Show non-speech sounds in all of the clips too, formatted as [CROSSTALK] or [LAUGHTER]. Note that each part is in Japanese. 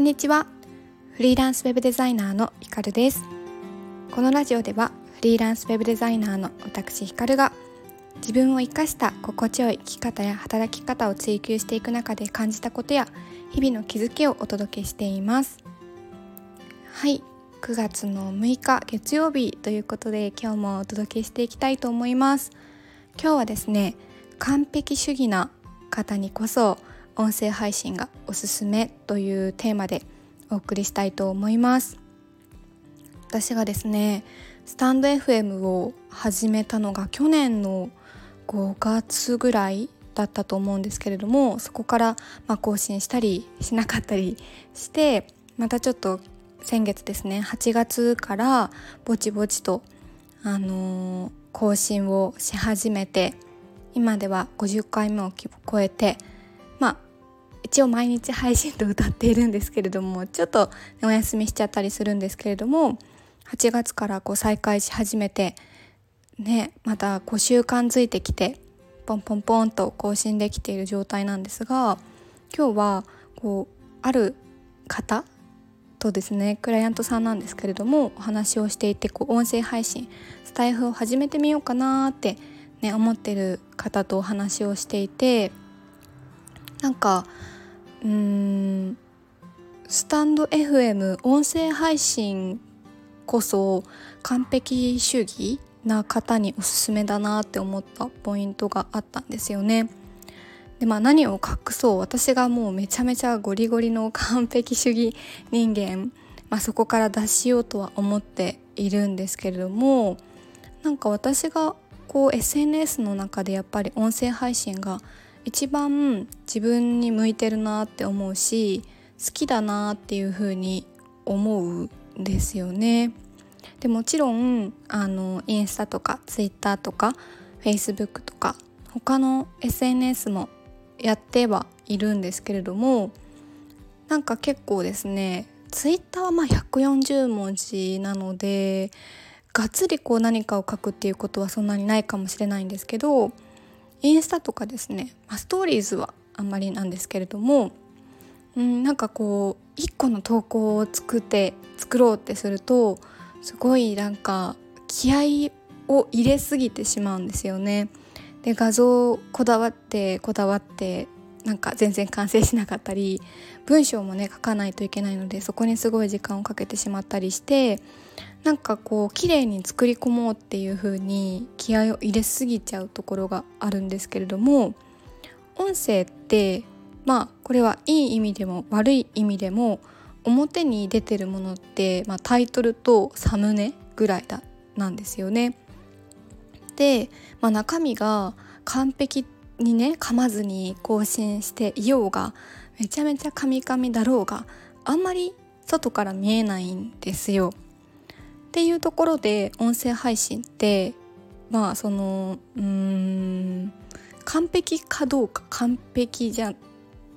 こんにちは。フリーランスウェブデザイナーのひかるです。このラジオではフリーランスウェブデザイナーの私ひかるが自分を生かした心地よい生き方や働き方を追求していく中で感じたことや日々の気づきをお届けしています。はい。9月の6日月曜日ということで今日もお届けしていきたいと思います。今日はですね完璧主義な方にこそ音声配信がおすすめというテーマでお送りしたいと思います。私がですねスタンド FM を始めたのが去年の5月ぐらいだったと思うんですけれどもそこからま更新したりしなかったりしてまたちょっと先月ですね8月からぼちぼちと、あのー、更新をし始めて今では50回目を超えて一応毎日配信と歌っているんですけれどもちょっとお休みしちゃったりするんですけれども8月からこう再開し始めてねまたこう習慣づいてきてポンポンポンと更新できている状態なんですが今日はこうある方とですねクライアントさんなんですけれどもお話をしていてこう音声配信スタイフを始めてみようかなって、ね、思ってる方とお話をしていてなんかうーんスタンド FM 音声配信こそ完璧主義な方におすすめだなって思ったポイントがあったんですよね。でまあ何を隠そう私がもうめちゃめちゃゴリゴリの完璧主義人間、まあ、そこから脱しようとは思っているんですけれどもなんか私がこう SNS の中でやっぱり音声配信が一番自分に向いてるなって思うし好きだなっていう風に思うんですよね。でもちろんあのインスタとかツイッターとかフェイスブックとか他の SNS もやってはいるんですけれどもなんか結構ですねツイッターはまあ140文字なのでがっつりこう何かを書くっていうことはそんなにないかもしれないんですけどインスタとかですね、まあ、ストーリーズはあんまりなんですけれどもうんなんかこう一個の投稿を作って作ろうってするとすごいなんか気合を入れすぎてしまうんですよね。で画像こだわってこだわってなんか全然完成しなかったり文章もね書かないといけないのでそこにすごい時間をかけてしまったりしてなんかこう綺麗に作り込もうっていう風に気合を入れすぎちゃうところがあるんですけれども音声ってまあこれはいい意味でも悪い意味でも表に出てるものって、まあ、タイトルとサムネぐらいだなんですよね。で、まあ、中身が完璧にね噛まずに更新していようがめちゃめちゃカミカミだろうがあんまり外から見えないんですよ。っていうところで音声配信ってまあそのうん完璧かどうか完璧じゃ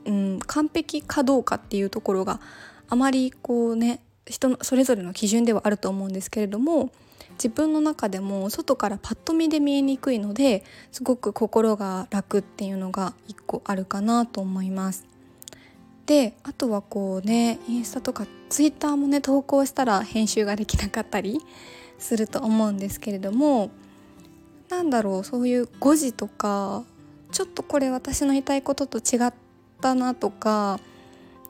うん完璧かどうかっていうところがあまりこうね人のそれぞれの基準ではあると思うんですけれども自分の中でも外からパッと見で見えにくいのですごく心が楽っていうのが一個あるかなと思います。であとはこうねインスタとかツイッターもね投稿したら編集ができなかったりすると思うんですけれどもなんだろうそういう誤字とかちょっとこれ私の言いたいことと違ったなとか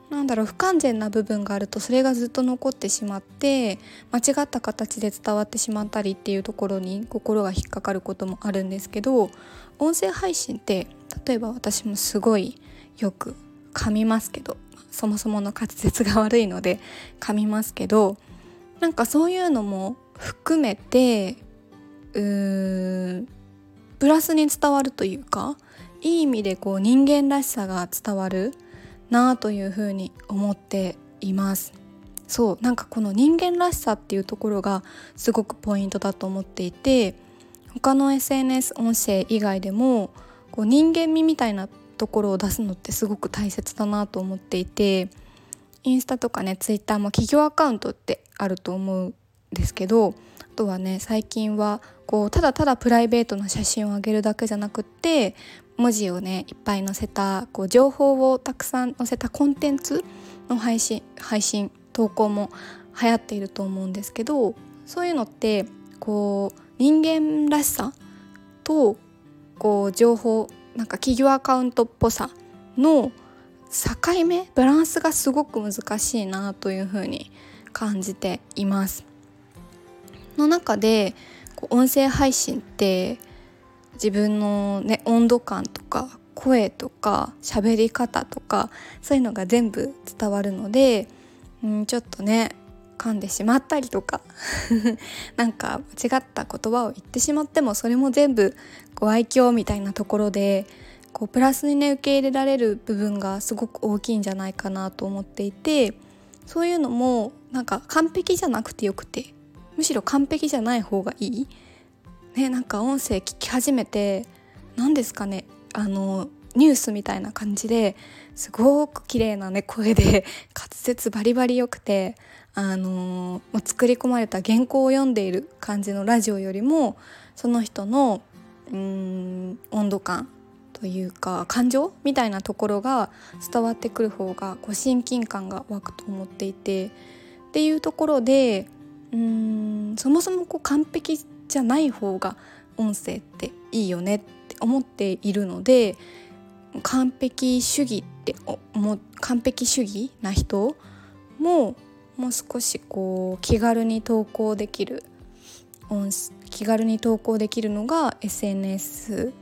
なんだろう不完全な部分があるとそれがずっと残ってしまって間違った形で伝わってしまったりっていうところに心が引っかかることもあるんですけど音声配信って例えば私もすごいよく噛みますけどそもそもの滑舌が悪いので噛みますけどなんかそういうのも含めてうーんプラスに伝わるというかいい意味でこう人間らしさが伝わるなというふうに思っています。そうなんかこの人間らしさっていうところがすごくポイントだと思っていて他の SNS 音声以外でもこう人間味みたいなところを出すのってすごく大切だなと思っていてインスタとかねツイッターも企業アカウントってあると思うんですけどあとはね最近はこうただただプライベートな写真を上げるだけじゃなくって文字をねいっぱい載せたこう情報をたくさん載せたコンテンツの配信配信投稿も流行っていると思うんですけどそういうのってこう人間らしさとこう情報なんか企業アカウントっぽさの境目バランスがすごく難しいなというふうに感じています。の中で音声配信って自分の、ね、温度感とか声とか喋り方とかそういうのが全部伝わるので、うん、ちょっとね噛んでしまったりとか [LAUGHS] なんか間違った言葉を言ってしまってもそれも全部ご愛嬌みたいなところでこうプラスにね受け入れられる部分がすごく大きいんじゃないかなと思っていてそういうのもなんか完璧じゃなくてよくてむしろ完璧じゃない方がいい。ねなんか音声聞き始めて何ですかねあのニュースみたいな感じですごく綺麗なね声で滑舌バリバリ良くてあの、作り込まれた原稿を読んでいる感じのラジオよりもその人のうん温度感というか感情みたいなところが伝わってくる方がこう親近感が湧くと思っていてっていうところでうんそもそもこう完璧じゃない方が音声っていいよねって思っているので完璧主義って思完璧主義な人ももう少しこう気軽に投稿できる気軽に投稿できるのが SNS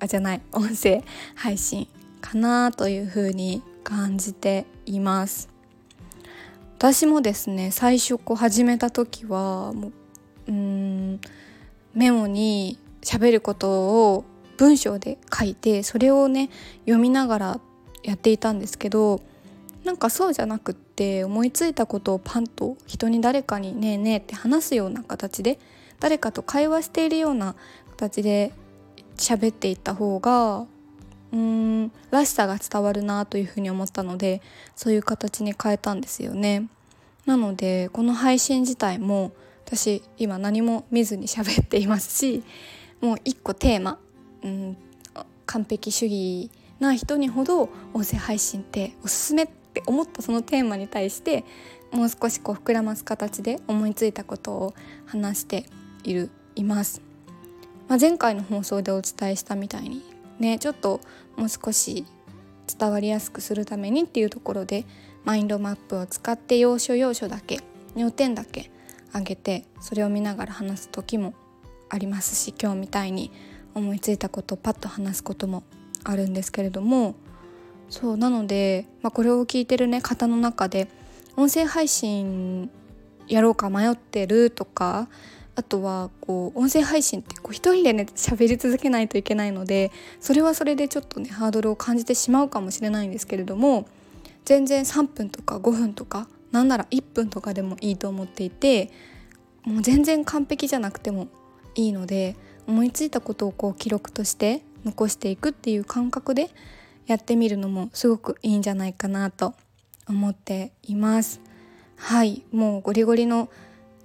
あじゃない音声配信かなというふうに感じています。私もですね最初こう始めた時はもううんメモに喋ることを文章で書いてそれをね読みながらやっていたんですけどなんかそうじゃなくって思いついたことをパンと人に誰かに「ねえねえ」って話すような形で誰かと会話しているような形で喋っていった方がうーんらしさが伝わるなというふうに思ったのでそういう形に変えたんですよね。なのでこの配信自体も私今何も見ずに喋っていますしもう一個テーマうん完璧主義な人にほど音声配信っておすすめってって思ったそのテーマに対してもう少しこう膨らます形で思いついたことを話しているいます。まあ、前回の放送でお伝えしたみたいにねちょっともう少し伝わりやすくするためにっていうところでマインドマップを使って要所要所だけ要点だけ上げてそれを見ながら話す時もありますし今日みたいに思いついたことをパッと話すこともあるんですけれどもそうなので、まあ、これを聞いてるね方の中で音声配信やろうか迷ってるとかあとはこう音声配信ってこう一人でね喋り続けないといけないのでそれはそれでちょっとねハードルを感じてしまうかもしれないんですけれども全然3分とか5分とかなんなら1分とかでもいいと思っていてもう全然完璧じゃなくてもいいので思いついたことをこう記録として残していくっていう感覚でやってみるのもすごくいいんじゃないかなと思っています。はいもうゴリゴリの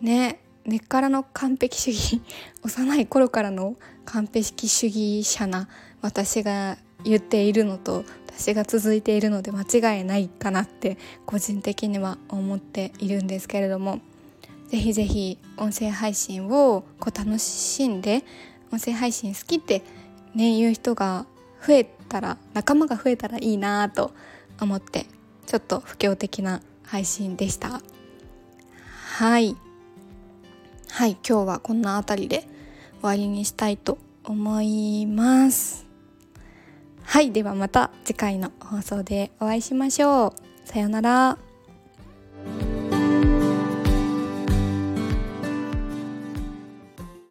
ね根っからの完璧主義幼い頃からの完璧主義者な私が言っているのと私が続いているので間違いないかなって個人的には思っているんですけれどもぜひぜひ音声配信をこう楽しんで音声配信好きってね言う人が増えたら仲間が増えたらいいなと思ってちょっと不況的な配信でした。はい。はい今日はこんなあたりで終わりにしたいと思います。はいではまた次回の放送でお会いしましょう。さようなら。